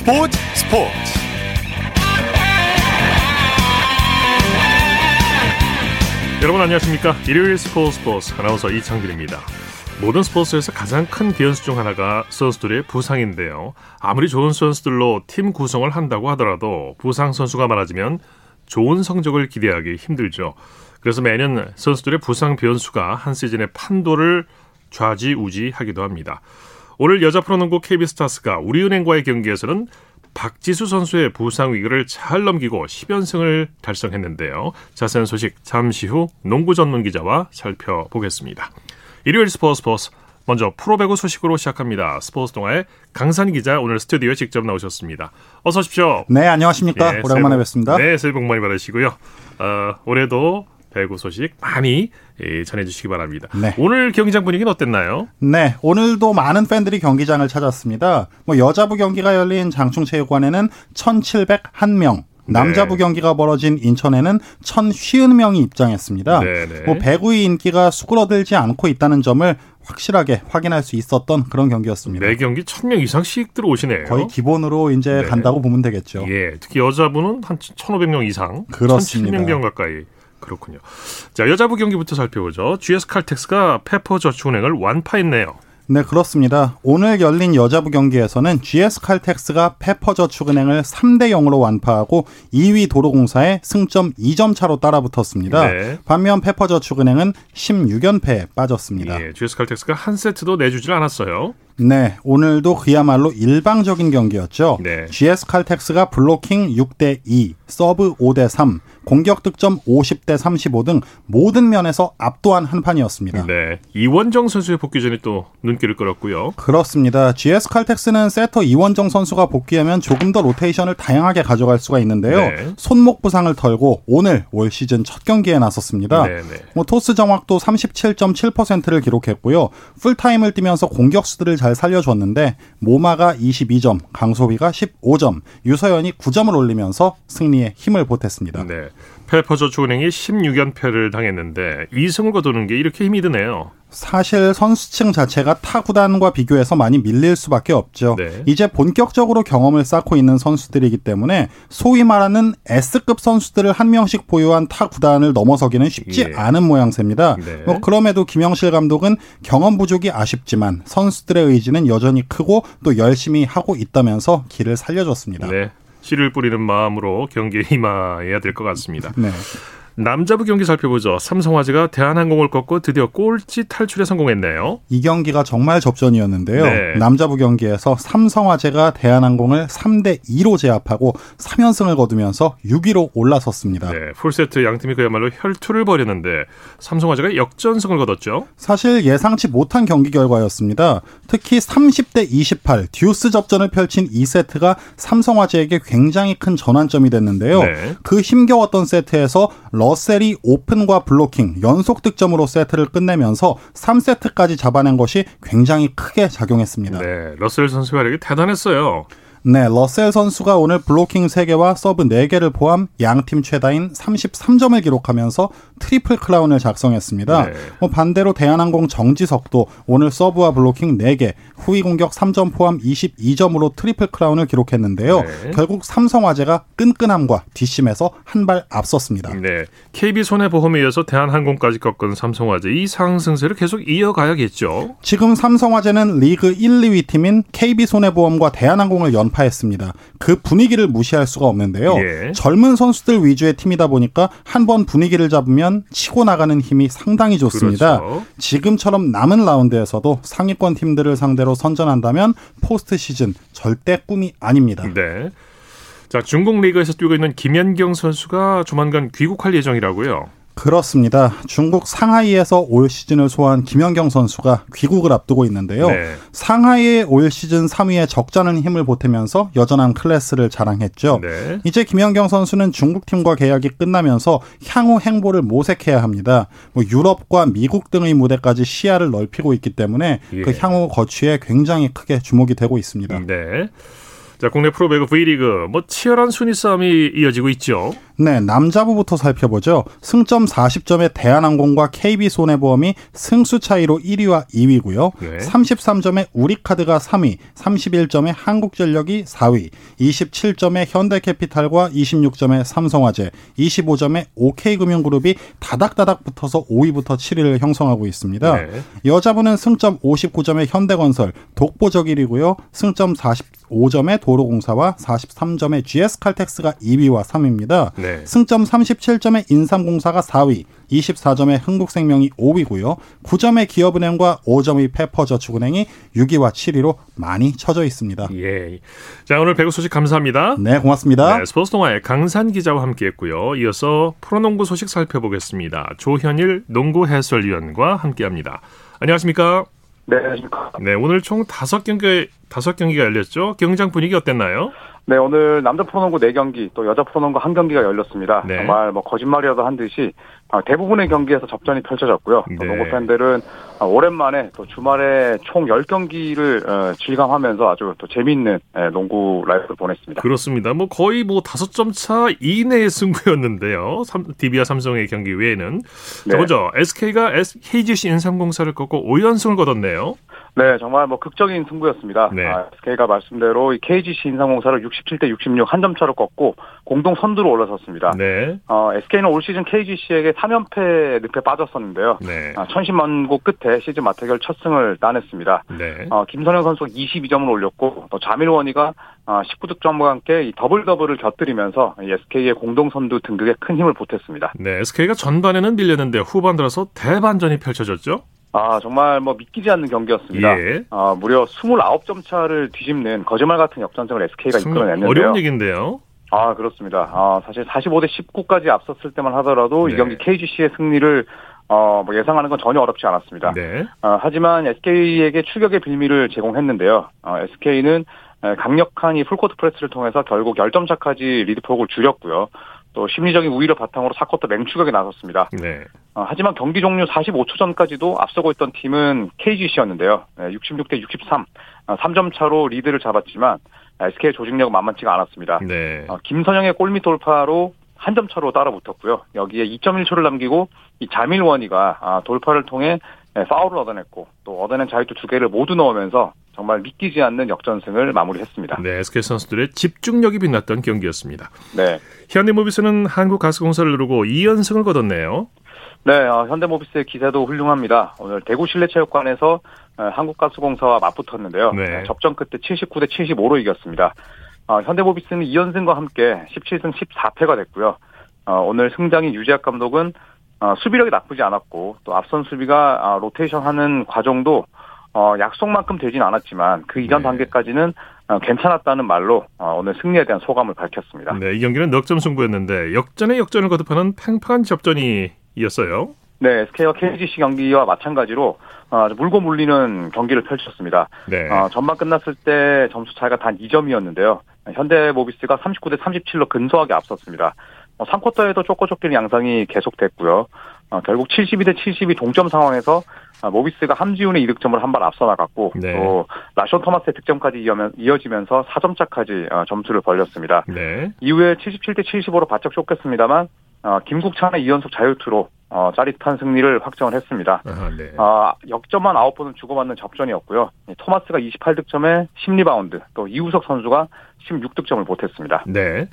스포츠 스포츠. 여러분 안녕하십니까? 일요일 스포츠 스포츠 아나운서 이창진입니다. 모든 스포츠에서 가장 큰 변수 중 하나가 선수들의 부상인데요. 아무리 좋은 선수들로 팀 구성을 한다고 하더라도 부상 선수가 많아지면 좋은 성적을 기대하기 힘들죠. 그래서 매년 선수들의 부상 변수가 한 시즌의 판도를 좌지우지하기도 합니다 오늘 여자 프로농구 KB스타스가 우리은행과의 경기에서는 박지수 선수의 부상 위기를 잘 넘기고 10연승을 달성했는데요. 자세한 소식 잠시 후 농구 전문 기자와 살펴보겠습니다. 일요일 스포츠 스포츠 먼저 프로배구 소식으로 시작합니다. 스포츠 동아의 강산 기자 오늘 스튜디오에 직접 나오셨습니다. 어서 오십시오. 네, 안녕하십니까. 예, 오랜만에 뵙습니다. 네, 새해 복 많이 받으시고요. 어, 올해도 배구 소식 많이 예, 전해주시기 바랍니다. 네. 오늘 경기장 분위기는 어땠나요? 네, 오늘도 많은 팬들이 경기장을 찾았습니다. 뭐 여자부 경기가 열린 장충체육관에는 1,701명, 남자부 네. 경기가 벌어진 인천에는 1,050명이 입장했습니다. 네, 네. 뭐 배구의 인기가 수그러들지 않고 있다는 점을 확실하게 확인할 수 있었던 그런 경기였습니다. 매 경기 1000명 이상씩 들어오시네요. 거의 기본으로 이제 네. 간다고 보면 되겠죠. 예, 특히 여자부는 한 1,500명 이상, 그렇습니다. 1,700명 가까이 그렇군요. 자, 여자부 경기부터 살펴보죠. GS 칼텍스가 페퍼저축은행을 완파했네요. 네, 그렇습니다. 오늘 열린 여자부 경기에서는 GS 칼텍스가 페퍼저축은행을 3대 0으로 완파하고 2위 도로공사에 승점 2점 차로 따라붙었습니다. 네. 반면 페퍼저축은행은 16연패에 빠졌습니다. 예, GS 칼텍스가 한 세트도 내주질 않았어요. 네, 오늘도 그야말로 일방적인 경기였죠. 네. GS 칼텍스가 블로킹 6대 2, 서브 5대 3, 공격 득점 50대 35 등 모든 면에서 압도한 한 판이었습니다. 네. 이원정 선수의 복귀 전에 또 눈길을 끌었고요. 그렇습니다. GS 칼텍스는 세터 이원정 선수가 복귀하면 조금 더 로테이션을 다양하게 가져갈 수가 있는데요. 네. 손목 부상을 털고 오늘 올 시즌 첫 경기에 나섰습니다. 네, 네. 뭐 토스 정확도 37.7%를 기록했고요. 풀타임을 뛰면서 공격수들을 잘잘 살려줬는데 모마가 22점, 강소비가 15점, 유서연이 9점을 올리면서 승리에 힘을 보탰습니다. 네. 페퍼저축은행이 16연패를 당했는데 2승을 거두는 게 이렇게 힘이 드네요. 사실 선수층 자체가 타 구단과 비교해서 많이 밀릴 수밖에 없죠. 네. 이제 본격적으로 경험을 쌓고 있는 선수들이기 때문에 소위 말하는 S급 선수들을 한 명씩 보유한 타 구단을 넘어서기는 쉽지 예. 않은 모양새입니다. 네. 뭐 그럼에도 김영실 감독은 경험 부족이 아쉽지만 선수들의 의지는 여전히 크고 또 열심히 하고 있다면서 길을 살려줬습니다. 네. 씨를 뿌리는 마음으로 경기에 임해야 될 것 같습니다. 네. 남자부 경기 살펴보죠. 삼성화재가 대한항공을 꺾고 드디어 꼴찌 탈출에 성공했네요. 이 경기가 정말 접전이었는데요. 네. 남자부 경기에서 삼성화재가 대한항공을 3대 2로 제압하고 3연승을 거두면서 6위로 올라섰습니다. 네, 풀세트 양팀이 그야말로 혈투를 벌였는데 삼성화재가 역전승을 거뒀죠. 사실 예상치 못한 경기 결과였습니다. 특히 30대 28 듀스 접전을 펼친 2세트가 삼성화재에게 굉장히 큰 전환점이 됐는데요. 네. 그 힘겨웠던 세트에서 러셀이 오픈과 블로킹 연속 득점으로 세트를 끝내면서 3세트까지 잡아낸 것이 굉장히 크게 작용했습니다. 네, 러셀 선수의 활약이 대단했어요. 네, 러셀 선수가 오늘 블로킹 3개와 서브 4개를 포함 양팀 최다인 33점을 기록하면서 트리플 크라운을 작성했습니다. 네. 뭐 반대로 대한항공 정지석도 오늘 서브와 블로킹 4개, 후위 공격 3점 포함 22점으로 트리플 크라운을 기록했는데요. 네. 결국 삼성화재가 끈끈함과 뒷심에서 한 발 앞섰습니다. 네. KB 손해보험에 이어서 대한항공까지 꺾은 삼성화재 이 상승세를 계속 이어가야겠죠. 지금 삼성화재는 리그 1, 2위 팀인 KB 손해보험과 대한항공을 연 전파했습니다. 그 분위기를 무시할 수가 없는데요. 예. 젊은 선수들 위주의 팀이다 보니까 한 번 분위기를 잡으면 치고 나가는 힘이 상당히 좋습니다. 그렇죠. 지금처럼 남은 라운드에서도 상위권 팀들을 상대로 선전한다면 포스트 시즌 절대 꿈이 아닙니다. 네. 자, 중국 리그에서 뛰고 있는 김연경 선수가 조만간 귀국할 예정이라고요. 그렇습니다. 중국 상하이에서 올 시즌을 소화한 김연경 선수가 귀국을 앞두고 있는데요. 네. 상하이의 올 시즌 3위에 적잖은 힘을 보태면서 여전한 클래스를 자랑했죠. 네. 이제 김연경 선수는 중국 팀과 계약이 끝나면서 향후 행보를 모색해야 합니다. 뭐 유럽과 미국 등의 무대까지 시야를 넓히고 있기 때문에 예. 그 향후 거취에 굉장히 크게 주목이 되고 있습니다. 네. 자, 국내 프로배구 V리그 뭐 치열한 순위 싸움이 이어지고 있죠. 네, 남자부부터 살펴보죠. 승점 40점의 대한항공과 KB손해보험이 승수 차이로 1위와 2위고요. 네. 33점의 우리카드가 3위, 31점의 한국전력이 4위, 27점의 현대캐피탈과 26점의 삼성화재, 25점의 OK금융그룹이 다닥다닥 붙어서 5위부터 7위를 형성하고 있습니다. 네. 여자부는 승점 59점의 현대건설, 독보적 1위고요. 승점 45점의 도로공사와 43점의 GS칼텍스가 2위와 3위입니다. 네. 네. 승점 37점의 인삼공사가 4위, 24점의 흥국생명이 5위고요. 9점의 기업은행과 5점의 페퍼저축은행이 6위와 7위로 많이 쳐져 있습니다. 예. 자, 오늘 배구 소식 감사합니다. 네, 고맙습니다. 네, 스포츠 동아의 강산 기자와 함께 했고요. 이어서 프로농구 소식 살펴보겠습니다. 조현일 농구 해설위원과 함께 합니다. 안녕하십니까? 네, 안녕하십니까? 네, 오늘 총 다섯 경기 다섯 경기가 열렸죠. 경장 분위기 어땠나요? 네, 오늘 남자 프로농구 4경기, 또 여자 프로농구 1경기가 열렸습니다. 네. 정말 뭐 거짓말이라도 한 듯이 아, 대부분의 경기에서 접전이 펼쳐졌고요. 네. 농구 팬들은 아, 오랜만에 또 주말에 총 10경기를 어, 질감하면서 아주 또 재미있는 예, 농구 라이프를 보냈습니다. 그렇습니다. 뭐 거의 뭐 5점 차 이내의 승부였는데요. DB와 삼성의 경기 외에는. 네. 자, 먼저 SK가 KGC 인삼공사를 꺾고 5연승을 거뒀네요. 네, 정말 뭐 극적인 승부였습니다. 네. 아, SK가 말씀대로 이 KGC 인삼공사를 67대 66 한 점 차로 꺾고 공동 선두로 올라섰습니다. 네. 어, SK는 올 시즌 KGC에게 3연패 늪에 빠졌었는데요. 네. 아, 천신만고 끝에 시즌 맞대결 첫 승을 따냈습니다. 네. 어, 김선형 선수가 22점을 올렸고 또 자밀 워니가 19득점과 어, 함께 이 더블 더블을 곁들이면서 SK의 공동 선두 등극에 큰 힘을 보탰습니다. 네, SK가 전반에는 밀렸는데 후반 들어서 대반전이 펼쳐졌죠. 아, 정말 뭐 믿기지 않는 경기였습니다. 예. 아, 무려 29점 차를 뒤집는 거짓말 같은 역전승을 SK가 이끌어냈는데요. 어려운 얘기인데요. 아, 그렇습니다. 아, 사실 45대 19까지 앞섰을 때만 하더라도 네. 이 경기 KGC의 승리를 어, 뭐 예상하는 건 전혀 어렵지 않았습니다. 네. 어, 하지만 SK에게 추격의 빌미를 제공했는데요. 어, SK는 강력한 이 풀코트 프레스를 통해서 결국 10점 차까지 리드폭을 줄였고요. 또 심리적인 우위를 바탕으로 사쿼터 맹추격에 나섰습니다. 네. 어, 하지만 경기 종료 45초 전까지도 앞서고 있던 팀은 KGC였는데요. 네, 66대 63, 어, 3점 차로 리드를 잡았지만 SK의 조직력은 만만치가 않았습니다. 네. 어, 김선영의 골밑 돌파로 한 점 차로 따라붙었고요. 여기에 2.1초를 남기고 이 자밀원이가 아, 돌파를 통해 네, 파울을 얻어냈고 또 얻어낸 자유투 두 개를 모두 넣으면서 정말 믿기지 않는 역전승을 마무리했습니다. 네, SK 선수들의 집중력이 빛났던 경기였습니다. 네. 현대모비스는 한국가스공사를 누르고 2연승을 거뒀네요. 네, 어, 현대모비스의 기세도 훌륭합니다. 오늘 대구 실내체육관에서 어, 한국가스공사와 맞붙었는데요. 네. 접전 끝에 79대 75로 이겼습니다. 어, 현대모비스는 2연승과 함께 17승 14패가 됐고요. 어, 오늘 승장인 유재학 감독은 어, 수비력이 나쁘지 않았고 또 앞선 수비가 아, 로테이션 하는 과정도 어, 약속만큼 되진 않았지만 그 이전 네. 단계까지는 어, 괜찮았다는 말로 어, 오늘 승리에 대한 소감을 밝혔습니다. 네, 이 경기는 넉점 승부였는데 역전의 역전을 거듭하는 팽팽한 접전이 이었어요. 네, SK와 KGC 경기와 마찬가지로 어, 물고 물리는 경기를 펼쳤습니다. 네. 어, 전반 끝났을 때 점수 차이가 단 2점이었는데요. 현대모비스가 39대 37로 근소하게 앞섰습니다. 어, 3쿼터에도 쫓고쫓기는 양상이 계속됐고요. 어, 결국 72대 72 동점 상황에서 어, 모비스가 함지훈의 이득점을 한 발 앞서 나갔고 네. 또 라숀 토마스의 득점까지 이어지면서 4점 차까지 어, 점수를 벌렸습니다. 네. 이후에 77대 75로 바짝 쫓겼습니다만 어, 김국찬의 이연속 자유투로 어, 짜릿한 승리를 확정을 했습니다. 아, 네. 어, 역전만 9번은 주고받는 접전이었고요. 토마스가 28득점에 10리바운드, 또 이우석 선수가 16득점을 보탰습니다. 네.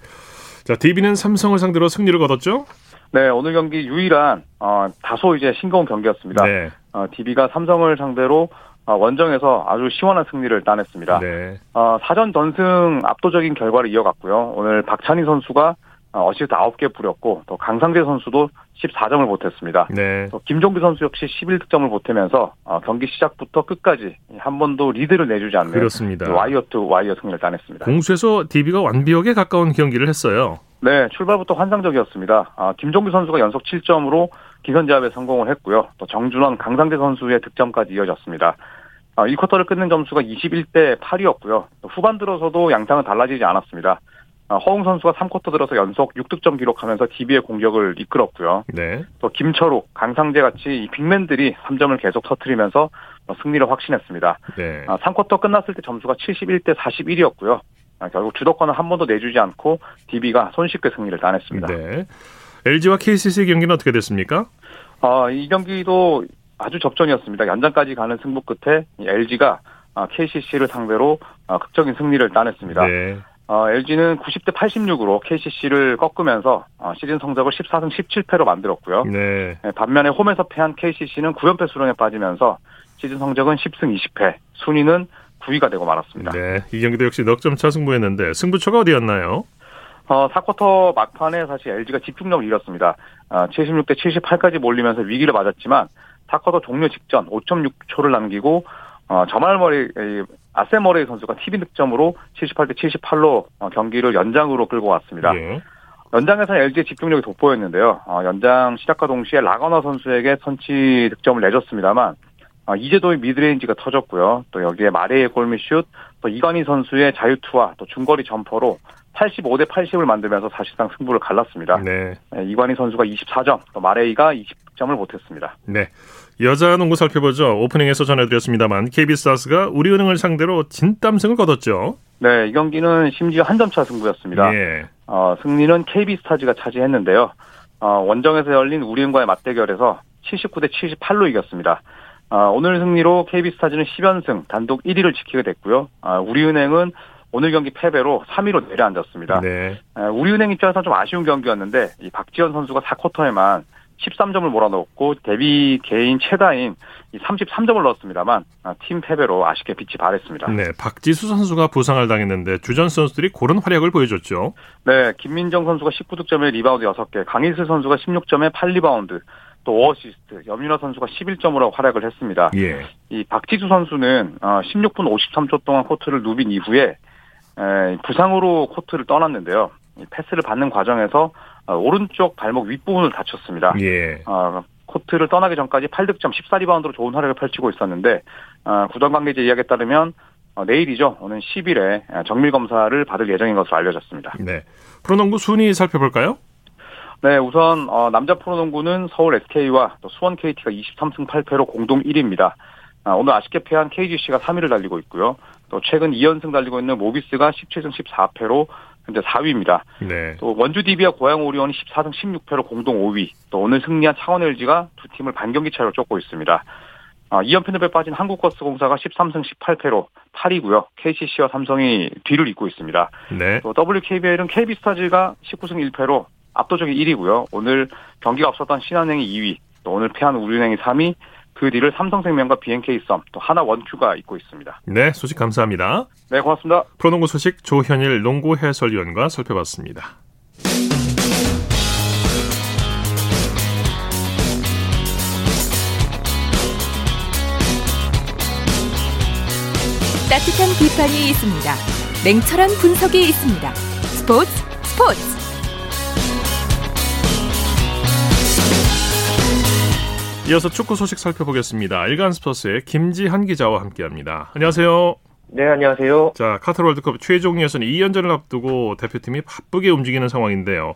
자, DB는 삼성을 상대로 승리를 거뒀죠? 네, 오늘 경기 유일한 어, 다소 이제 싱거운 경기였습니다. 네. 어, DB가 삼성을 상대로 어, 원정에서 아주 시원한 승리를 따냈습니다. 네. 어, 사전 전승 압도적인 결과를 이어갔고요. 오늘 박찬희 선수가 어, 어시스트 9개 뿌렸고 또 강상재 선수도 14점을 보탰습니다. 네. 또 김종규 선수 역시 11득점을 보태면서 어, 경기 시작부터 끝까지 한 번도 리드를 내주지 않는 그렇습니다. 와이어 투 와이어 승리를 따냈습니다. 공수에서 DB가 완벽에 가까운 경기를 했어요. 네, 출발부터 환상적이었습니다. 아, 김종규 선수가 연속 7점으로 기선제압에 성공을 했고요. 또 정준원, 강상재 선수의 득점까지 이어졌습니다. 아, 1쿼터를 끝낸 점수가 21대 8이었고요. 후반 들어서도 양상은 달라지지 않았습니다. 아, 허웅 선수가 3쿼터 들어서 연속 6득점 기록하면서 DB의 공격을 이끌었고요. 네. 또 김철욱, 강상재 같이 이 빅맨들이 3점을 계속 터트리면서 승리를 확신했습니다. 네. 3쿼터 아, 끝났을 때 점수가 71대 41이었고요. 결국 주도권을 한 번도 내주지 않고 DB가 손쉽게 승리를 따냈습니다. 네. LG와 KCC 경기는 어떻게 됐습니까? 어, 이 경기도 아주 접전이었습니다. 연장까지 가는 승부 끝에 LG가 KCC를 상대로 극적인 승리를 따냈습니다. 네. 어, LG는 90대 86으로 KCC를 꺾으면서 어, 시즌 성적을 14승 17패로 만들었고요. 네. 네, 반면에 홈에서 패한 KCC는 9연패 수렁에 빠지면서 시즌 성적은 10승 20패, 순위는 9위가 되고 말았습니다. 네, 이 경기도 역시 넉점 차 승부였는데 승부처가 어디였나요? 어, 4쿼터 막판에 사실 LG가 집중력을 잃었습니다. 어, 76대 78까지 몰리면서 위기를 맞았지만 4쿼터 종료 직전 5.6초를 남기고 어, 저말머리 아세머레이 선수가 TV 득점으로 78대 78로 어, 경기를 연장으로 끌고 왔습니다. 예. 연장에서는 LG의 집중력이 돋보였는데요. 어, 연장 시작과 동시에 라거너 선수에게 선취 득점을 내줬습니다만 어, 이재도의 미드레인지가 터졌고요. 또 여기에 마레이의 골밑슛, 또 이관희 선수의 자유투와 또 중거리 점퍼로 85대 80을 만들면서 사실상 승부를 갈랐습니다. 네. 네, 이관희 선수가 24점, 또 마레이가 20점을 보탰습니다. 네. 여자 농구 살펴보죠. 오프닝에서 전해드렸습니다만 KB스타즈가 우리은행을 상대로 진땀승을 거뒀죠. 네, 이 경기는 심지어 한 점차 승부였습니다. 예. 어, 승리는 KB스타즈가 차지했는데요. 어, 원정에서 열린 우리은과의 맞대결에서 79대 78로 이겼습니다. 어, 오늘 승리로 KB스타즈는 10연승 단독 1위를 지키게 됐고요. 어, 우리은행은 오늘 경기 패배로 3위로 내려앉았습니다. 네. 우리은행 입장에서는 좀 아쉬운 경기였는데 이 박지현 선수가 4쿼터에만 13점을 몰아넣었고 데뷔 개인 최다인 33점을 넣었습니다만 아, 팀 패배로 아쉽게 빛이 발했습니다. 네, 박지수 선수가 부상을 당했는데 주전 선수들이 고른 활약을 보여줬죠. 네, 김민정 선수가 19득점에 리바운드 6개, 강이슬 선수가 16점에 8리바운드, 또 어시스트, 염윤아 선수가 11점으로 활약을 했습니다. 예. 이 박지수 선수는 16분 어, 53초 동안 코트를 누빈 이후에 부상으로 코트를 떠났는데요. 패스를 받는 과정에서 어, 오른쪽 발목 윗부분을 다쳤습니다. 예. 어, 코트를 떠나기 전까지 8득점 14리바운드로 좋은 활약을 펼치고 있었는데 어, 구단 관계자 이야기에 따르면 어, 내일이죠. 오는 10일에 정밀 검사를 받을 예정인 것으로 알려졌습니다. 네. 프로농구 순위 살펴볼까요? 네, 우선 어, 남자 프로농구는 서울 SK와 또 수원 KT가 23승 8패로 공동 1위입니다. 아, 오늘 아쉽게 패한 KGC가 3위를 달리고 있고요. 또 최근 2연승 달리고 있는 모비스가 17승 14패로 현재 4위입니다. 네. 또 원주 DB와 고양 오리온이 14승 16패로 공동 5위. 또 오늘 승리한 창원 LG가 두 팀을 반경기 차로 쫓고 있습니다. 아, 2연패 늪에 빠진 한국가스공사가 13승 18패로 8위고요. KCC와 삼성이 뒤를 잇고 있습니다. 네. 또 WKBL은 KB스타즈가 19승 1패로 압도적인 1위고요. 오늘 경기가 없었던 신한은행이 2위, 또 오늘 패한 우리은행이 3위, 그 뒤를 삼성생명과 BNK썸 또 하나 원큐가 잇고 있습니다. 네, 소식 감사합니다. 네, 고맙습니다. 프로농구 소식 조현일 농구 해설위원과 살펴봤습니다. 따뜻한 비판이 있습니다. 냉철한 분석이 있습니다. 스포츠 스포츠 이어서 축구 소식 살펴보겠습니다. 일간 스포츠의 김지한 기자와 함께합니다. 안녕하세요. 네, 안녕하세요. 자, 카타르 월드컵 최종 예선 2연전을 앞두고 대표팀이 바쁘게 움직이는 상황인데요.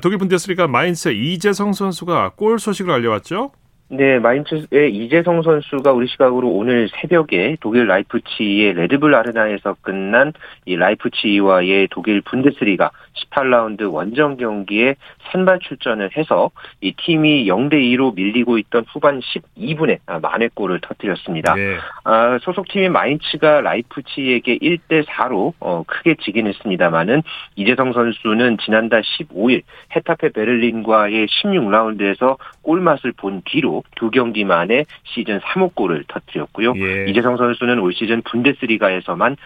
독일 분데스리가 마인츠 이재성 선수가 골 소식을 알려왔죠? 네, 마인츠의 이재성 선수가 우리 시각으로 오늘 새벽에 독일 라이프치히의 레드불 아레나에서 끝난 이 라이프치히와의 독일 분데스리가 18라운드 원정 경기에 선발 출전을 해서 이 팀이 0대 2로 밀리고 있던 후반 12분에 아, 만회골을 터뜨렸습니다. 네. 아, 소속 팀인 마인츠가 라이프치히에게 1대 4로 어, 크게 지긴 했습니다만은 이재성 선수는 지난달 15일 헤르타 베를린과의 16라운드에서 골맛을 본 뒤로 두 경기 만에 시즌 3호 골을 터뜨렸고요. 예. 이재성 선수는 올 시즌 분데스리가에서만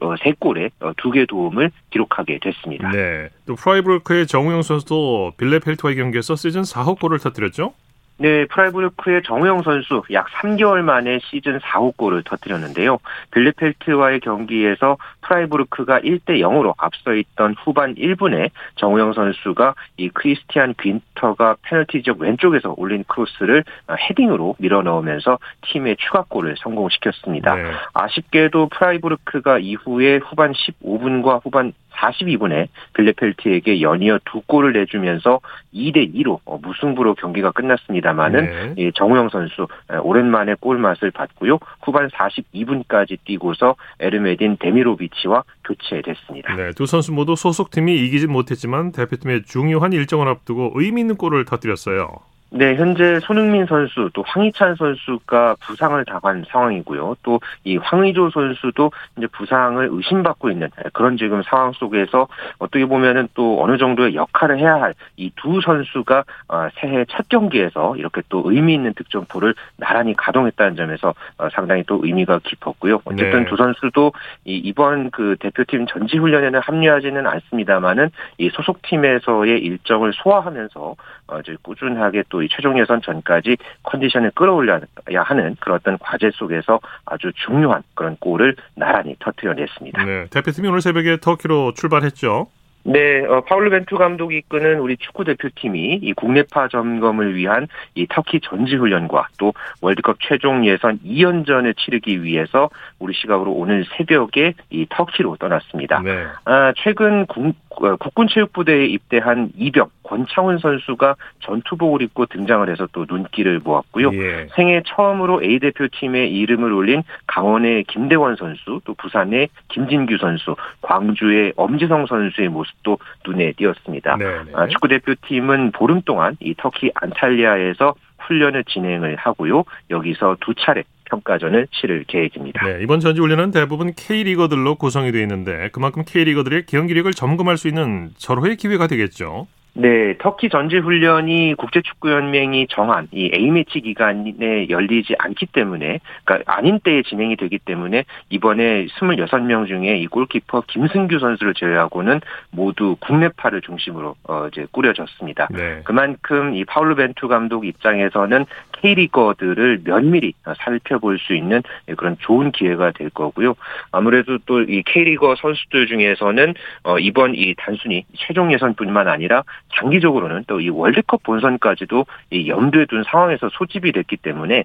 어, 세 골에 어, 두개 도움을 기록하게 됐습니다. 네. 또 프라이브르크의 정우영 선수도 빌레펠트와의 경기에서 시즌 4호 골을 터뜨렸죠? 네, 프라이브르크의 정우영 선수 약 3개월 만에 시즌 4호 골을 터뜨렸는데요. 빌레펠트와의 경기에서 프라이브르크가 1대 0으로 앞서 있던 후반 1분에 정우영 선수가 이 크리스티안 귄터가 페널티 지역 왼쪽에서 올린 크로스를 헤딩으로 밀어넣으면서 팀의 추가골을 성공시켰습니다. 네. 아쉽게도 프라이브르크가 이후에 후반 15분과 후반 42분에 빌레펠트에게 연이어 두 골을 내주면서 2대 2로 어, 무승부로 경기가 끝났습니다만은 네. 정우영 선수 오랜만에 골 맛을 봤고요. 후반 42분까지 뛰고서 에르메딘 데미로비치와 교체됐습니다. 네, 두 선수 모두 소속팀이 이기진 못했지만 대표팀의 중요한 일정을 앞두고 의미 있는 골을 터뜨렸어요. 네, 현재 손흥민 선수 또 황희찬 선수가 부상을 당한 상황이고요. 또 이 황의조 선수도 이제 부상을 의심받고 있는 그런 지금 상황 속에서 어떻게 보면은 또 어느 정도의 역할을 해야 할 이 두 선수가 어, 새해 첫 경기에서 이렇게 또 의미 있는 득점포를 나란히 가동했다는 점에서 어, 상당히 또 의미가 깊었고요. 어쨌든 네. 두 선수도 이번 그 대표팀 전지 훈련에는 합류하지는 않습니다만은 이 소속팀에서의 일정을 소화하면서 어, 이제 꾸준하게 또이 최종 예선 전까지 컨디션을 끌어올려야 하는 그런 어떤 과제 속에서 아주 중요한 그런 골을 나란히 터트려냈습니다. 네, 대표팀이 오늘 새벽에 터키로 출발했죠. 네, 어, 파울루 벤투 감독이 이끄는 우리 축구 대표팀이 이 국내파 점검을 위한 이 터키 전지 훈련과 또 월드컵 최종 예선 2연전을 치르기 위해서 우리 시각으로 오늘 새벽에 이 터키로 떠났습니다. 네. 아, 최근 국, 어, 군체육부대에 입대한 이병 권창훈 선수가 전투복을 입고 등장을 해서 또 눈길을 모았고요. 예. 생애 처음으로 A 대표팀에 이름을 올린 강원의 김대원 선수, 또 부산의 김진규 선수, 광주의 엄지성 선수의 모습도 눈에 띄었습니다. 아, 축구 대표팀은 보름 동안 이 터키 안탈리아에서 훈련을 진행을 하고요. 여기서 두 차례 평가전을 치를 계획입니다. 네, 이번 전지 훈련은 대부분 K리거들로 구성이 되어 있는데 그만큼 K리거들의 경기력을 점검할 수 있는 절호의 기회가 되겠죠. 네, 터키 전지 훈련이 국제 축구 연맹이 정한 이 A매치 기간에 열리지 않기 때문에, 그러니까 아닌 때에 진행이 되기 때문에 이번에 26명 중에 이 골키퍼 김승규 선수를 제외하고는 모두 국내파를 중심으로 어 이제 꾸려졌습니다. 네. 그만큼 이 파울루 벤투 감독 입장에서는 K리거들을 면밀히 살펴볼 수 있는 그런 좋은 기회가 될 거고요. 아무래도 또 이 K리거 선수들 중에서는 어 이번 이 단순히 최종 예선뿐만 아니라 장기적으로는 또 이 월드컵 본선까지도 이 염두에 둔 상황에서 소집이 됐기 때문에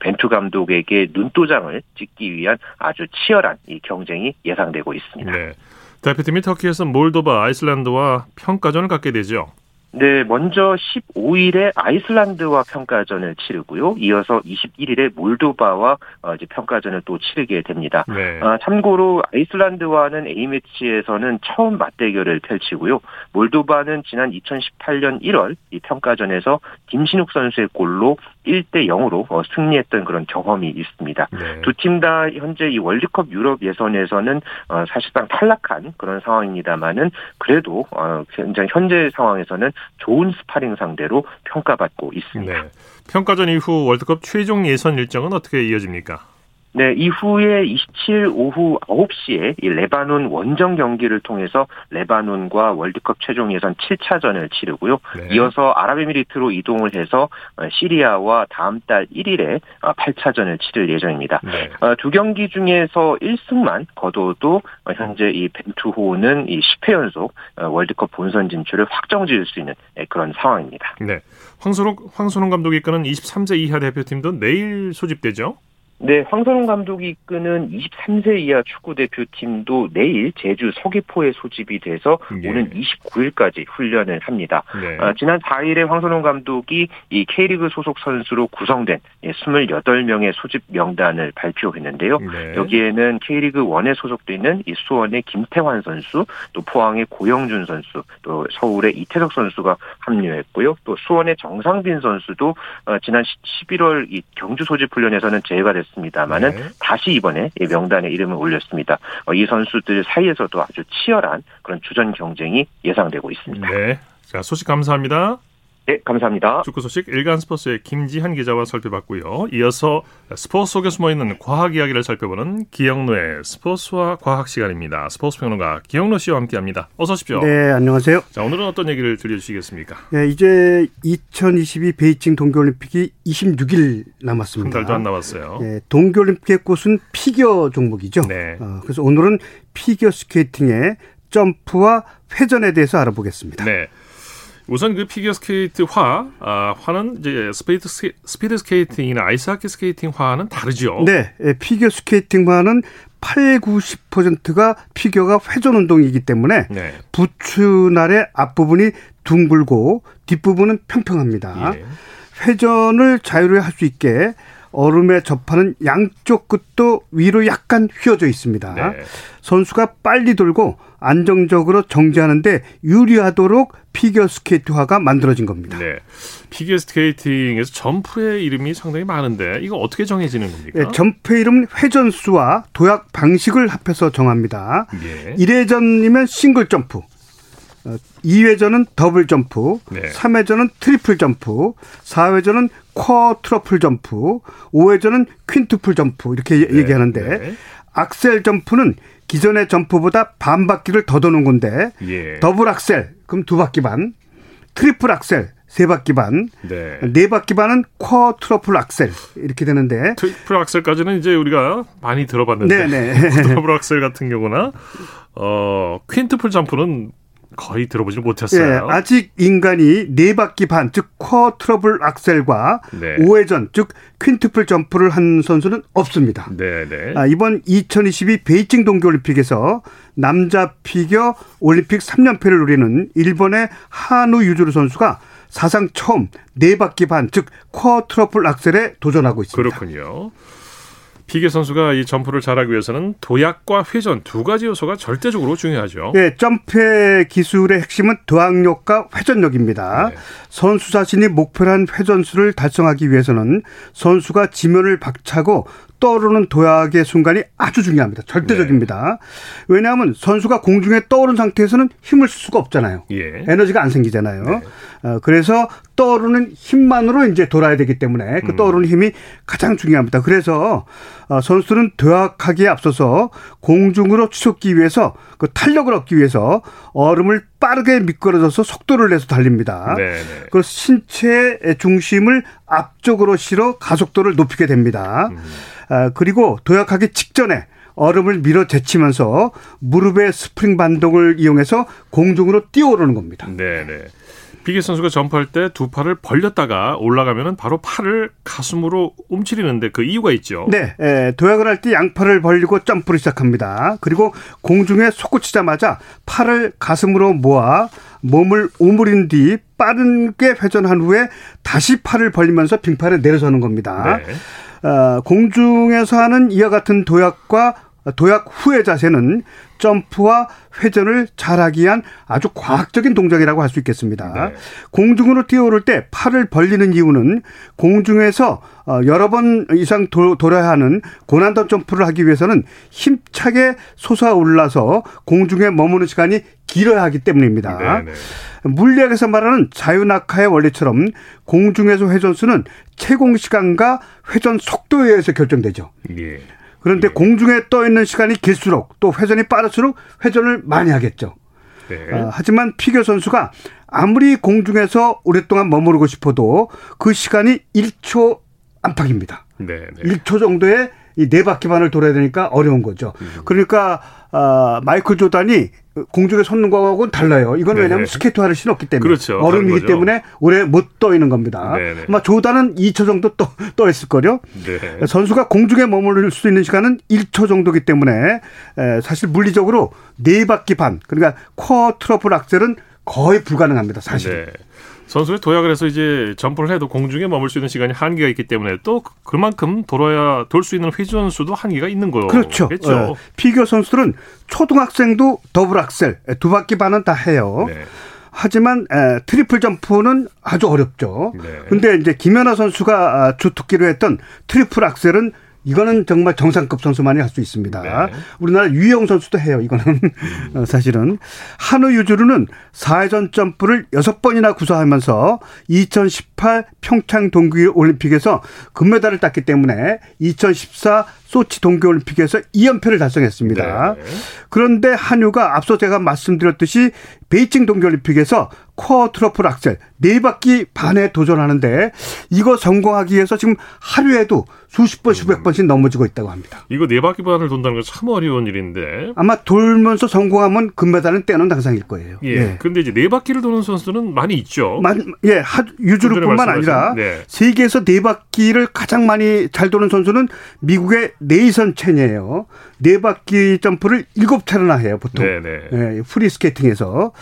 벤투 감독에게 눈도장을 찍기 위한 아주 치열한 이 경쟁이 예상되고 있습니다. 네. 대표팀이 터키에서 몰도바, 아이슬란드와 평가전을 갖게 되죠. 네, 먼저 15일에 아이슬란드와 평가전을 치르고요. 이어서 21일에 몰도바와 어, 이제 평가전을 또 치르게 됩니다. 네. 아, 참고로 아이슬란드와는 A매치에서는 처음 맞대결을 펼치고요. 몰도바는 지난 2018년 1월 이 평가전에서 김신욱 선수의 골로 1대 0으로 어, 승리했던 그런 경험이 있습니다. 네. 두팀 다 현재 이 월드컵 유럽 예선에서는 어, 사실상 탈락한 그런 상황입니다만은 그래도 굉장히 현재 상황에서는 좋은 스파링 상대로 평가받고 있습니다. 네. 평가전 이후 월드컵 최종 예선 일정은 어떻게 이어집니까? 네, 이후에 27 오후 9시에 이 레바논 원정 경기를 통해서 레바논과 월드컵 최종 예선 7차전을 치르고요. 네. 이어서 아랍에미리트로 이동을 해서 어, 시리아와 다음 달 1일에 8차전을 어, 치를 예정입니다. 네. 어, 두 경기 중에서 1승만 거둬도 현재 이 벤투호는 이 10회 연속 월드컵 본선 진출을 확정 지을 수 있는 네, 그런 상황입니다. 네. 황선홍, 황선홍 감독이 이끄는 23세 이하 대표팀도 내일 소집되죠? 네, 황선홍 감독이 이끄는 23세 이하 축구 대표팀도 내일 제주 서귀포에 소집이 돼서 예. 오는 29일까지 훈련을 합니다. 네. 아, 지난 4일에 황선홍 감독이 이 K리그 소속 선수로 구성된 28명의 소집 명단을 발표했는데요. 네. 여기에는 K리그 1에 소속돼 있는 이 수원의 김태환 선수, 또 포항의 고영준 선수, 또 서울의 이태석 선수가 합류했고요. 또 수원의 정상빈 선수도 어, 지난 11월 이 경주 소집 훈련에서는 제외가 됐습니다. 했습니다만은 네. 다시 이번에 명단에 이름을 올렸습니다. 어, 이 선수들 사이에서도 아주 치열한 그런 주전 경쟁이 예상되고 있습니다. 네. 자, 소식 감사합니다. 네, 감사합니다. 축구 소식 일간 스포츠의 김지한 기자와 살펴봤고요. 이어서 스포츠 속에 숨어 있는 과학 이야기를 살펴보는 기영로의 스포츠와 과학 시간입니다. 스포츠 평론가 기영로 씨와 함께합니다. 어서 오십시오. 네, 안녕하세요. 자, 오늘은 어떤 얘기를 들려주시겠습니까? 네, 이제 2022 베이징 동계올림픽이 26일 남았습니다. 한 달도 안 남았어요. 네, 동계올림픽의 꽃은 피겨 종목이죠. 네. 어, 그래서 오늘은 피겨 스케이팅의 점프와 회전에 대해서 알아보겠습니다. 네. 우선 그 피겨 스케이트화, 아, 화는 이제 스피드, 스피드 스케이팅이나 아이스 하키 스케이팅화는 다르죠. 네, 예, 피겨 스케이팅화는 8, 90%가 피겨가 회전 운동이기 때문에 네. 부츠날의 앞부분이 둥글고 뒷부분은 평평합니다. 예. 회전을 자유롭게 할수 있게 얼음에 접하는 양쪽 끝도 위로 약간 휘어져 있습니다. 네. 선수가 빨리 돌고 안정적으로 정지하는데 유리하도록 피겨 스케이트화가 만들어진 겁니다. 네. 피겨 스케이팅에서 점프의 이름이 상당히 많은데 이거 어떻게 정해지는 겁니까? 네, 점프의 이름은 회전수와 도약 방식을 합해서 정합니다. 예. 1회전이면 싱글 점프, 2회전은 어, 더블 점프, 네. 3회전은 트리플 점프, 4회전은 quadruple 점프, 5회전은 quintuple 점프 이렇게 네. 얘기하는데 네. 악셀 점프는 기존의 점프보다 반 바퀴를 더 도는 건데 예. 더블 악셀 그럼 두 바퀴 반, 트리플 악셀 세 바퀴 반, 네. 네 바퀴 반은 quadruple 악셀 이렇게 되는데 트리플 악셀까지는 이제 우리가 많이 들어봤는데 네네. 더블 악셀 같은 경우나 어 quintuple 점프는 거의 들어보지 못했어요. 예, 아직 인간이 네 바퀴 반, 즉 quadruple 악셀과 네. 5회전, 즉 quintuple 점프를 한 선수는 없습니다. 네, 네. 아, 이번 2022 베이징 동계올림픽에서 남자 피겨 올림픽 3연패를 노리는 일본의 하뉴 유즈루 선수가 사상 처음 네 바퀴 반, 즉 quadruple 악셀에 도전하고 있습니다. 그렇군요. 피겨 선수가 이 점프를 잘하기 위해서는 도약과 회전 두 가지 요소가 절대적으로 중요하죠. 네, 점프의 기술의 핵심은 도약력과 회전력입니다. 네. 선수 자신이 목표로 한 회전수를 달성하기 위해서는 선수가 지면을 박차고 떠오르는 도약의 순간이 아주 중요합니다. 절대적입니다. 네. 왜냐하면 선수가 공중에 떠오른 상태에서는 힘을 쓸 수가 없잖아요. 예. 에너지가 안 생기잖아요. 네. 어, 그래서 떠오르는 힘만으로 이제 돌아야 되기 때문에 그 음. 떠오르는 힘이 가장 중요합니다. 그래서 어, 선수는 도약하기에 앞서서 공중으로 추적기 위해서 그 탄력을 얻기 위해서 얼음을 빠르게 미끄러져서 속도를 내서 달립니다. 네, 네. 그래서 신체의 중심을 앞쪽으로 실어 가속도를 높이게 됩니다. 음. 아, 그리고 도약하기 직전에 얼음을 밀어 제치면서 무릎의 스프링 반동을 이용해서 공중으로 뛰어오르는 겁니다. 네, 네. 비기 선수가 점프할 때 두 팔을 벌렸다가 올라가면은 바로 팔을 가슴으로 움츠리는데 그 이유가 있죠. 네, 에, 도약을 할 때 양팔을 벌리고 점프를 시작합니다. 그리고 공중에 솟구치자마자 팔을 가슴으로 모아 몸을 오므린 뒤 빠르게 회전한 후에 다시 팔을 벌리면서 빙판에 내려서는 겁니다. 네. 어, 공중에서 하는 이와 같은 도약과 도약 후의 자세는 점프와 회전을 잘하기 위한 아주 과학적인 동작이라고 할 수 있겠습니다. 네. 공중으로 뛰어오를 때 팔을 벌리는 이유는 공중에서 어, 여러 번 이상 돌아야 하는 고난도 점프를 하기 위해서는 힘차게 솟아올라서 공중에 머무는 시간이 길어야 하기 때문입니다. 네네. 네. 물리학에서 말하는 자유낙하의 원리처럼 공중에서 회전수는 채공 시간과 회전 속도에 의해서 결정되죠. 예. 그런데 네. 공중에 떠 있는 시간이 길수록 또 회전이 빠를수록 회전을 많이 하겠죠. 네. 어, 하지만 피겨 선수가 아무리 공중에서 오랫동안 머무르고 싶어도 그 시간이 1초 안팎입니다. 네, 네. 1초 정도의 이 네 바퀴만을 돌아야 되니까 어려운 거죠. 음. 그러니까 아, 마이클 조단이 공중에 솟는 거하고는 달라요. 이건 네. 왜냐하면 스케이트화를 신었기 때문에 그렇죠. 얼음이기 때문에 오래 못 떠 있는 겁니다. 네네. 네. 아마 조단은 2초 정도 떠, 떠 있을 거요. 네. 선수가 공중에 머무를 수 있는 시간은 1초 정도기 때문에 에, 사실 물리적으로 네 바퀴 반 그러니까 quadruple 악셀은 거의 불가능합니다. 사실. 네. 선수의 도약을 해서 이제 점프를 해도 공중에 머물 수 있는 시간이 한계가 있기 때문에 또 그만큼 돌아야 돌 수 있는 회전 수도 한계가 있는 거예요. 그렇죠. 네. 피겨 선수들은 초등학생도 더블 악셀 두 바퀴 반은 다 해요. 네. 하지만 에, 트리플 점프는 아주 어렵죠. 네. 근데 이제 김연아 선수가 아, 주특기로 했던 트리플 악셀은 이거는 정말 정상급 선수만이 할 수 있습니다. 네. 우리나라 유영 선수도 해요. 이거는 음. 사실은 하뉴 유즈루는 4회전 점프를 6번이나 구사하면서 2018 평창 동계 올림픽에서 금메달을 땄기 때문에 2014 소치 동계 올림픽에서 2연패를 달성했습니다. 네. 그런데 하뉴가 앞서 제가 말씀드렸듯이 베이징 동계 올림픽에서 quadruple 악셀 네 바퀴 반에 도전하는데 이거 성공하기 위해서 지금 하루에도 수십 번, 수백 번씩 넘어지고 있다고 합니다. 이거 네 바퀴 반을 돈다는 건 참 어려운 일인데. 아마 돌면서 성공하면 금메달은 떼논 당상일 거예요. 예. 예. 근데 이제 네 바퀴를 도는 선수는 많이 있죠. 만, 예, 유즈루뿐만 아니라 네. 세계에서 네 바퀴를 가장 많이 잘 도는 선수는 미국의 네이선 첸이에요. 네 바퀴 점프를 일곱 차례나 해요, 보통. 네네. 네. 예, 프리 스케이팅에서.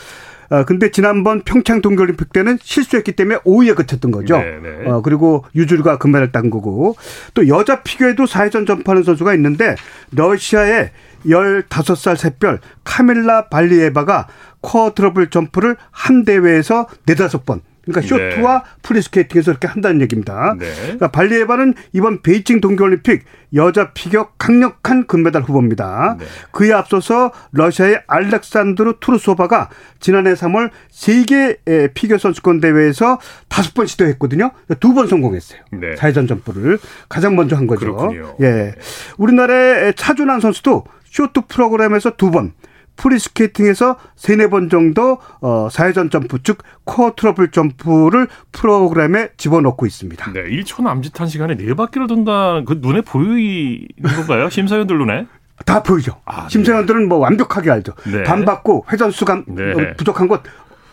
어, 근데 지난번 평창 동계올림픽 때는 실수했기 때문에 5위에 그쳤던 거죠. 네네. 네. 어, 그리고 유즈루가 금메달 딴 거고 또 여자 피겨에도 4회전 점프하는 선수가 있는데 러시아의 15살 샛별 카밀라 발리에바가 quadruple 점프를 한 대회에서 네다섯 번 그러니까 네. 쇼트와 네. 프리스케이팅에서 이렇게 한다는 얘기입니다. 네. 그러니까 발리에바는 이번 베이징 동계올림픽 여자 피겨 강력한 금메달 후보입니다. 네. 그에 앞서서 러시아의 알렉산드라 트루소바가 지난해 3월 세계 피겨 선수권 대회에서 다섯 번 시도했거든요. 두 번 성공했어요. 네. 4회전 점프를 가장 먼저 한 거죠. 그렇군요. 예. 우리나라의 차준환 선수도 쇼트 프로그램에서 두 번, 프리스케이팅에서 세네 번 정도 어 4회전 점프 즉 quadruple 점프를 프로그램에 집어넣고 있습니다. 네, 1초 남짓한 시간에 네 바퀴를 돈다는 그 눈에 보이는 건가요? 심사위원들 눈에? 다 보이죠. 아, 네. 심사위원들은 뭐 완벽하게 알죠. 네. 반 받고 회전 수감 네. 어, 부족한 것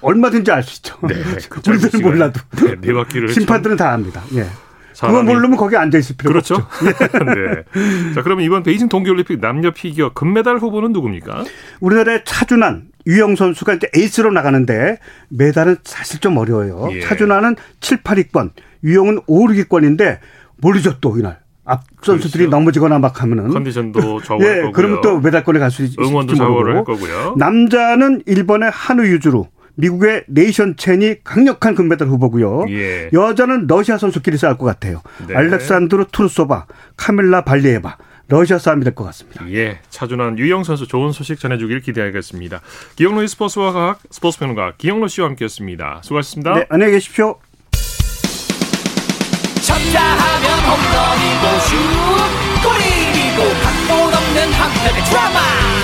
얼마든지 알 수 있죠. 네, 그 우리들은 몰라도. 네, 네 바퀴를 심판들은 다 압니다. 예. 그거 모르면 거기 앉아 있을 필요가 그렇죠? 없죠. 네. 자, 그러면 이번 베이징 동계올림픽 남녀 피겨 금메달 후보는 누굽니까? 우리나라의 차준환, 유영 선수가 이제 에이스로 나가는데 메달은 사실 좀 어려워요. 예. 차준환은 7, 8위권, 유영은 5, 6위권인데 모르죠 또 이날. 앞 선수들이 그렇죠. 넘어지거나 막 하면은 컨디션도 좌우할 예, 거고요. 그러면 또 메달권에 갈 수 있을지 응원도 할 거고요. 남자는 일본의 한우 유주로 미국의 네이션 첸이 강력한 금메달 후보고요. 예. 여자는 러시아 선수끼리 싸울 것 같아요. 네. 알렉산드르 투르소바, 카밀라 발리에바. 러시아 싸움이 될 것 같습니다. 예, 차준환 유영 선수 좋은 소식 전해주길 기대하겠습니다. 기영로의 스포츠와 과학 스포츠 평론가 기영로 씨와 함께했습니다. 수고하셨습니다. 네, 안녕히 계십시오. 쳤다 하면 홈런이고 슛 골이고 각본 없는 한편의 드라마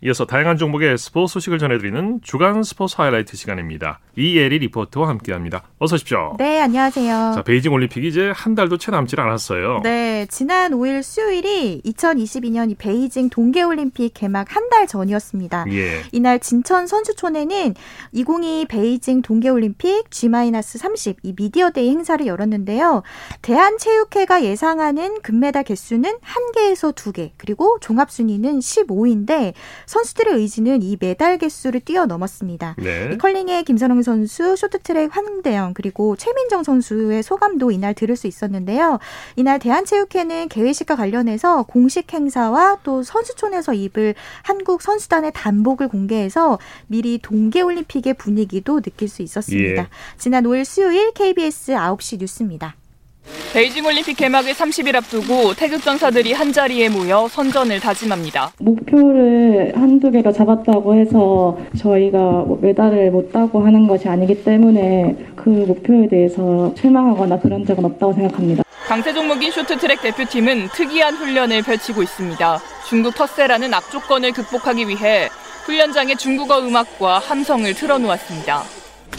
이어서 다양한 종목의 스포츠 소식을 전해드리는 주간 스포츠 하이라이트 시간입니다. 이예리 리포터와 함께합니다. 어서 오십시오. 네, 안녕하세요. 자, 베이징 올림픽이 이제 한 달도 채 남질 않았어요. 네, 지난 5일 수요일이 2022년 베이징 동계올림픽 개막 한 달 전이었습니다. 예. 이날 진천 선수촌에는 2022 베이징 동계올림픽 G-30 이 미디어데이 행사를 열었는데요. 대한체육회가 예상하는 금메달 개수는 1개에서 2개, 그리고 종합순위는 15인데 선수들의 의지는 이 메달 개수를 뛰어넘었습니다. 네. 컬링의 김선홍 선수, 쇼트트랙 황대영 그리고 최민정 선수의 소감도 이날 들을 수 있었는데요. 이날 대한체육회는 개회식과 관련해서 공식 행사와 또 선수촌에서 입을 한국 선수단의 단복을 공개해서 미리 동계올림픽의 분위기도 느낄 수 있었습니다. 예. 지난 5일 수요일 KBS 9시 뉴스입니다. 베이징 올림픽 개막을 30일 앞두고 태극 전사들이 한 자리에 모여 선전을 다짐합니다. 목표를 한두 개가 잡았다고 해서 저희가 뭐 메달을 못 따고 하는 것이 아니기 때문에 그 목표에 대해서 실망하거나 그런 적은 없다고 생각합니다. 강세 종목인 쇼트트랙 대표팀은 특이한 훈련을 펼치고 있습니다. 중국 터세라는 악조건을 극복하기 위해 훈련장에 중국어 음악과 함성을 틀어놓았습니다.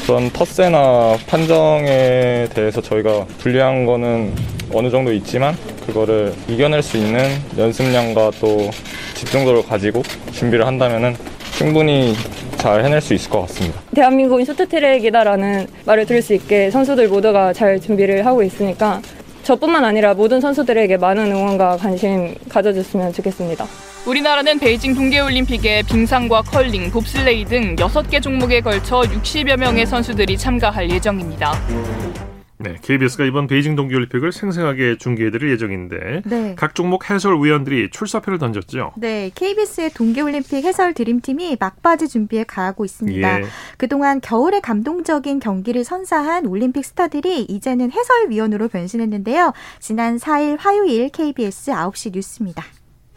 그런 텃세나 판정에 대해서 저희가 불리한 거는 어느 정도 있지만 그거를 이겨낼 수 있는 연습량과 또 집중도를 가지고 준비를 한다면 충분히 잘 해낼 수 있을 것 같습니다. 대한민국은 쇼트트랙이다라는 말을 들을 수 있게 선수들 모두가 잘 준비를 하고 있으니까 저뿐만 아니라 모든 선수들에게 많은 응원과 관심 가져줬으면 좋겠습니다. 우리나라는 베이징 동계올림픽에 빙상과 컬링, 봅슬레이 등 6개 종목에 걸쳐 60여 명의 선수들이 참가할 예정입니다. 네, KBS가 이번 베이징 동계올림픽을 생생하게 중계해드릴 예정인데 네. 각 종목 해설위원들이 출사표를 던졌죠. 네, KBS의 동계올림픽 해설 드림팀이 막바지 준비에 가하고 있습니다. 예. 그동안 겨울에 감동적인 경기를 선사한 올림픽 스타들이 이제는 해설위원으로 변신했는데요. 지난 4일 화요일 KBS 9시 뉴스입니다.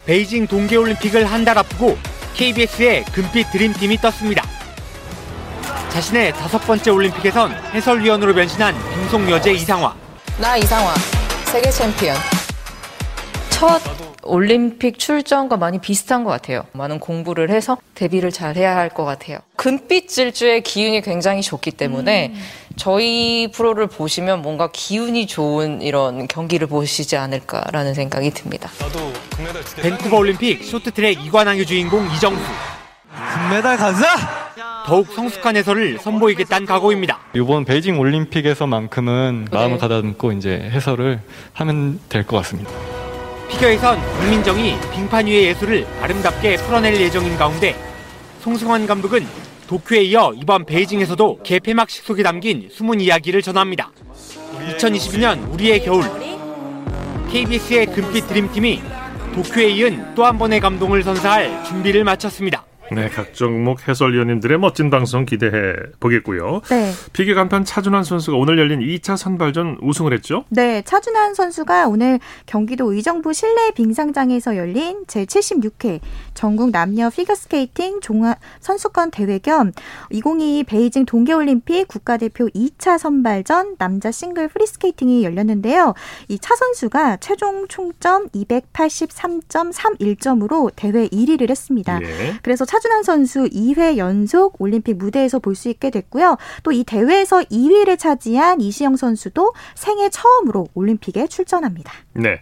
베이징 동계올림픽을 한 달 앞두고 KBS의 금빛 드림팀이 떴습니다. 자신의 다섯 번째 올림픽에선 해설위원으로 변신한 빙속 여제 이상화. 나 이상화, 세계 챔피언. 첫 올림픽 출전과 많이 비슷한 것 같아요. 많은 공부를 해서 데뷔를 잘 해야 할 것 같아요. 금빛 질주의 기운이 굉장히 좋기 때문에 음. 저희 프로를 보시면 뭔가 기운이 좋은 이런 경기를 보시지 않을까라는 생각이 듭니다. 밴쿠버 올림픽 쇼트트랙 이관왕의 주인공 이정수. 금메달 가자! 더욱 성숙한 해설을 선보이겠다는 각오입니다. 이번 베이징 올림픽에서만큼은 네. 마음을 가다듬고 이제 해설을 하면 될 것 같습니다. 피겨에선 국민정이 빙판 위의 예술을 아름답게 풀어낼 예정인 가운데 송승환 감독은 도쿄에 이어 이번 베이징에서도 개폐막식 속에 담긴 숨은 이야기를 전합니다. 2022년 우리의 겨울 KBS의 금빛 드림팀이 도쿄에 이은 또 한 번의 감동을 선사할 준비를 마쳤습니다. 네, 각 종목 해설위원님들의 멋진 방송 기대해 보겠고요. 네. 피겨 간판 차준환 선수가 오늘 열린 2차 선발전 우승을 했죠? 네, 차준환 선수가 오늘 경기도 의정부 실내 빙상장에서 열린 제76회 전국 남녀 피겨스케이팅 종합 선수권 대회 겸 2022 베이징 동계올림픽 국가대표 2차 선발전 남자 싱글 프리스케이팅이 열렸는데요. 이 차 선수가 최종 총점 283.31점으로 대회 1위를 했습니다. 예. 그래서 차준환 선수 2회 연속 올림픽 무대에서 볼 수 있게 됐고요. 또 이 대회에서 2위를 차지한 이시형 선수도 생애 처음으로 올림픽에 출전합니다. 네.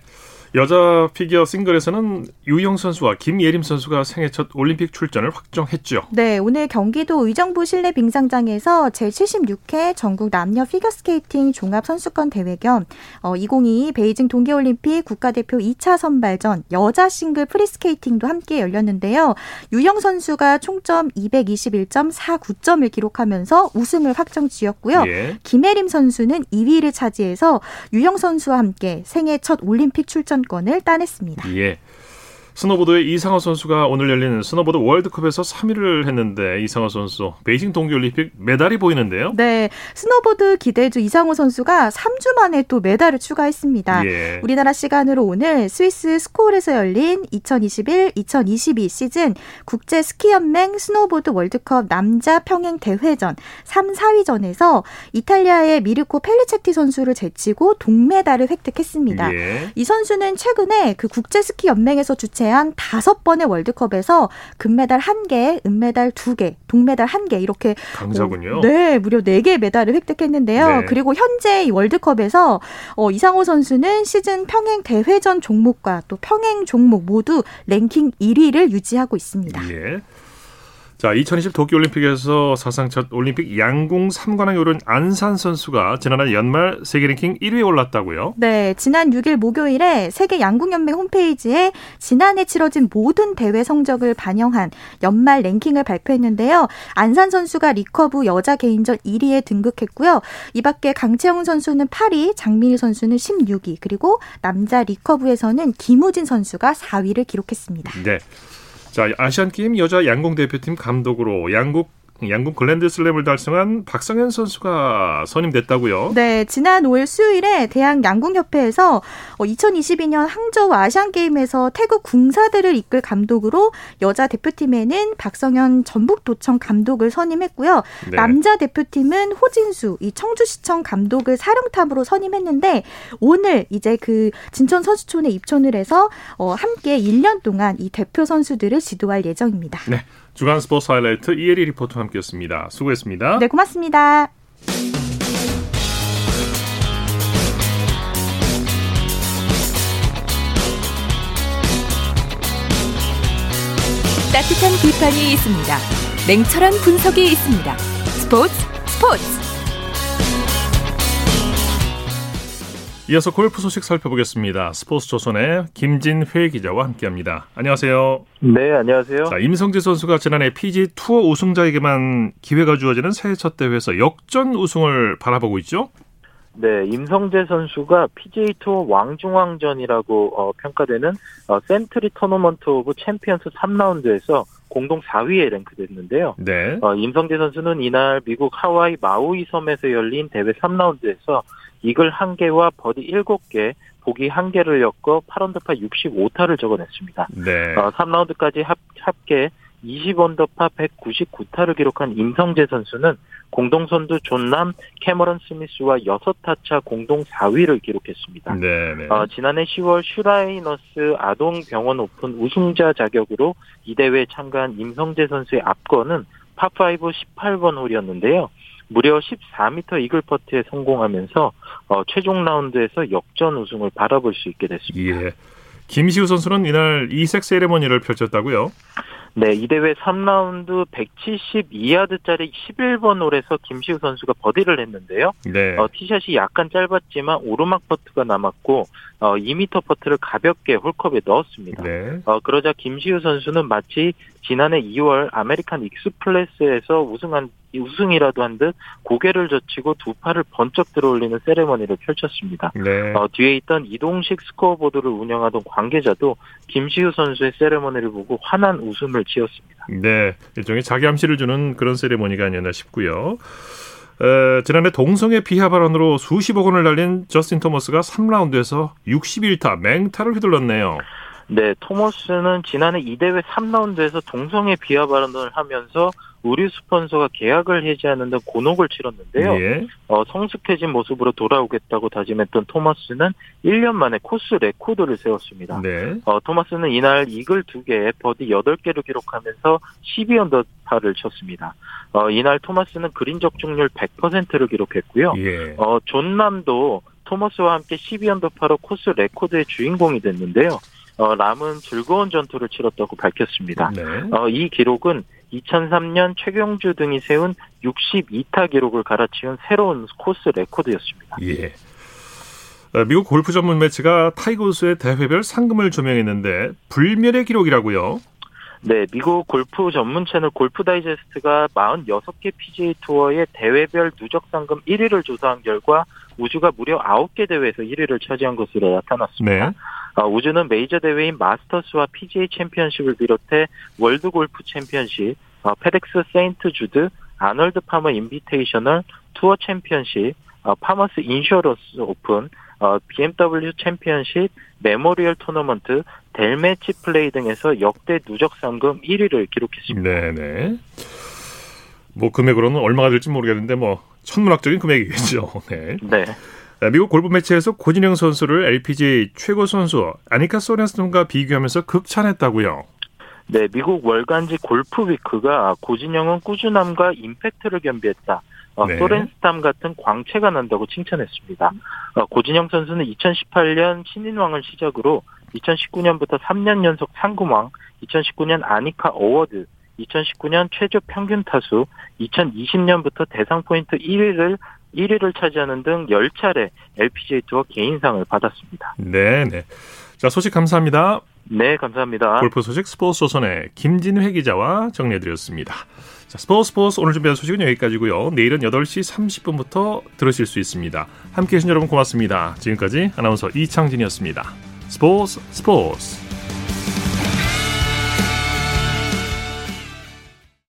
여자 피겨 싱글에서는 유영 선수와 김예림 선수가 생애 첫 올림픽 출전을 확정했죠. 네, 오늘 경기도 의정부 실내 빙상장에서 제76회 전국 남녀 피겨스케이팅 종합 선수권 대회 겸 어, 2022 베이징 동계올림픽 국가대표 2차 선발전 여자 싱글 프리스케이팅도 함께 열렸는데요. 유영 선수가 총점 221.49점을 기록하면서 우승을 확정 지었고요. 예. 김예림 선수는 2위를 차지해서 유영 선수와 함께 생애 첫 올림픽 출전 출전권을 따냈습니다. 예. 스노보드의 이상호 선수가 오늘 열린 스노보드 월드컵에서 3위를 했는데 이상호 선수 베이징 동계올림픽 메달이 보이는데요. 네, 스노보드 기대주 이상호 선수가 3주 만에 또 메달을 추가했습니다. 예. 우리나라 시간으로 오늘 스위스 스쿠올에서 열린 2021-2022 시즌 국제 스키 연맹 스노보드 월드컵 남자 평행 대회전 3, 4위전에서 이탈리아의 미르코 펠리체티 선수를 제치고 동메달을 획득했습니다. 예. 이 선수는 최근에 그 국제 스키 연맹에서 주최 제한 다섯 번의 월드컵에서 금메달 한개 은메달 두개 동메달 한 개 이렇게 강자군요. 어, 네, 무려 네 개의 메달을 획득했는데요. 네. 그리고 현재 월드컵에서 어, 이상호 선수는 시즌 평행 대회전 종목과 또 평행 종목 모두 랭킹 1위를 유지하고 있습니다. 예. 자, 2020 도쿄 올림픽에서 사상 첫 올림픽 양궁 3관왕에 오른 안산 선수가 지난해 연말 세계 랭킹 1위에 올랐다고요? 네, 지난 6일 목요일에 세계 양궁 연맹 홈페이지에 지난해 치러진 모든 대회 성적을 반영한 연말 랭킹을 발표했는데요. 안산 선수가 리커브 여자 개인전 1위에 등극했고요. 이 밖에 강채영 선수는 8위, 장민희 선수는 16위, 그리고 남자 리커브에서는 김우진 선수가 4위를 기록했습니다. 네. 자, 아시안 게임 여자 양궁 대표팀 감독으로 양국 양궁 글랜드 슬램을 달성한 박성현 선수가 선임됐다고요? 네, 지난 5일 수요일에 대한 양궁협회에서 2022년 어, 항저우 아시안 게임에서 태국 궁사들을 이끌 감독으로 여자 대표팀에는 박성현 전북도청 감독을 선임했고요. 네. 남자 대표팀은 호진수 이 청주시청 감독을 사령탑으로 선임했는데 오늘 이제 그 진천 선수촌에 입촌을 해서 어, 함께 1년 동안 이 대표 선수들을 지도할 예정입니다. 네. 주간 스포츠 하이라이트 이혜리 리포터와 함께했습니다. 수고했습니다. 네, 고맙습니다. 따뜻한 비판이 있습니다. 냉철한 분석이 있습니다. 스포츠 스포츠 이어서 골프 소식 살펴보겠습니다. 스포츠 조선의 김진회 기자와 함께합니다. 안녕하세요. 네, 안녕하세요. 자, 임성재 선수가 지난해 PGA 투어 우승자에게만 기회가 주어지는 새해 첫 대회에서 역전 우승을 바라보고 있죠? 네, 임성재 선수가 PGA 투어 왕중왕전이라고 어, 평가되는 어, 센트리 토너먼트 오브 챔피언스 3라운드에서 공동 4위에 랭크됐는데요. 네. 어, 임성재 선수는 이날 미국 하와이 마우이 섬에서 열린 대회 3라운드에서 이글 1개와 버디 7개, 보기 1개를 엮어 8언더파 65타를 적어냈습니다. 네. 어, 3라운드까지 합, 합계 20언더파 199타를 기록한 임성재 선수는 공동 선두 존 람 캐머런 스미스와 6타차 공동 4위를 기록했습니다. 네, 네. 어, 지난해 10월 슈라이너스 아동병원 오픈 우승자 자격으로 이 대회에 참가한 임성재 선수의 압권은 파5 18번 홀이었는데요. 무려 14m 이글 퍼트에 성공하면서 어, 최종 라운드에서 역전 우승을 바라볼 수 있게 됐습니다. 예. 김시우 선수는 이날 이색 세레머니를 펼쳤다고요? 네, 이 대회 3라운드 172야드짜리 11번 홀에서 김시우 선수가 버디를 했는데요. 네. 어, 티샷이 약간 짧았지만 오르막 퍼트가 남았고 어, 2m 퍼트를 가볍게 홀컵에 넣었습니다. 네. 어, 그러자 김시우 선수는 마치 지난해 2월 아메리칸 익스플레스에서 우승한 우승이라도 한 듯 고개를 젖히고 두 팔을 번쩍 들어올리는 세레머니를 펼쳤습니다. 네. 어, 뒤에 있던 이동식 스코어보드를 운영하던 관계자도 김시우 선수의 세레머니를 보고 환한 웃음을 지었습니다. 네, 일종의 자기 암시를 주는 그런 세레머니가 아니었나 싶고요. 에, 지난해 동성애 비하 발언으로 수십억 원을 날린 저스틴 토머스가 3라운드에서 61타 맹타를 휘둘렀네요. 네, 토머스는 지난해 이 대회 3라운드에서 동성애 비하 발언을 하면서 의류 스폰서가 계약을 해지하는 등 곤혹을 치렀는데요. 예. 어, 성숙해진 모습으로 돌아오겠다고 다짐했던 토머스는 1년 만에 코스 레코드를 세웠습니다. 네. 어, 토마스는 이날 이글 2개, 버디 8개를 기록하면서 12언더파를 쳤습니다. 어, 이날 토마스는 그린 적중률 100%를 기록했고요. 예. 어, 존 람도 토머스와 함께 12언더파로 코스 레코드의 주인공이 됐는데요. 어, 람은 즐거운 전투를 치렀다고 밝혔습니다. 네. 어, 이 기록은 2003년 최경주 등이 세운 62타 기록을 갈아치운 새로운 코스 레코드였습니다. 예. 어, 미국 골프 전문 매체가 타이거 우즈의 대회별 상금을 조명했는데 불멸의 기록이라고요. 네, 미국 골프 전문 채널 골프 다이제스트가 46개 PGA 투어의 대회별 누적 상금 1위를 조사한 결과 우즈가 무려 9개 대회에서 1위를 차지한 것으로 나타났습니다. 네. 어, 우즈는 메이저 대회인 마스터스와 PGA 챔피언십을 비롯해 월드 골프 챔피언십, 어, 페덱스 세인트 주드, 아널드 파머 인비테이셔널, 투어 챔피언십, 어, 파머스 인슈어런스 오픈, 어, BMW 챔피언십, 메모리얼 토너먼트, 델 매치 플레이 등에서 역대 누적 상금 1위를 기록했습니다. 네네. 뭐 금액으로는 얼마가 될지 모르겠는데 뭐 천문학적인 금액이겠죠. 네. 네. 미국 골프 매체에서 고진영 선수를 LPGA 최고 선수 아니카 소렌스톤과 비교하면서 극찬했다고요. 네, 미국 월간지 골프 위크가 고진영은 꾸준함과 임팩트를 겸비했다. 어, 네. 소렌스탐 같은 광채가 난다고 칭찬했습니다. 어, 고진영 선수는 2018년 신인왕을 시작으로 2019년부터 3년 연속 상금왕, 2019년 아니카 어워드, 2019년 최저 평균 타수, 2020년부터 대상 포인트 1위를 1위를 차지하는 등 10차례 LPGA 투어 개인상을 받았습니다. 네 네. 자 소식 감사합니다. 네, 감사합니다. 골프 소식 스포츠 조선의 김진회 기자와 정리해드렸습니다. 자, 스포츠 스포츠 오늘 준비한 소식은 여기까지고요. 내일은 8시 30분부터 들으실 수 있습니다. 함께해 주신 여러분 고맙습니다. 지금까지 아나운서 이창진이었습니다. 스포츠 스포츠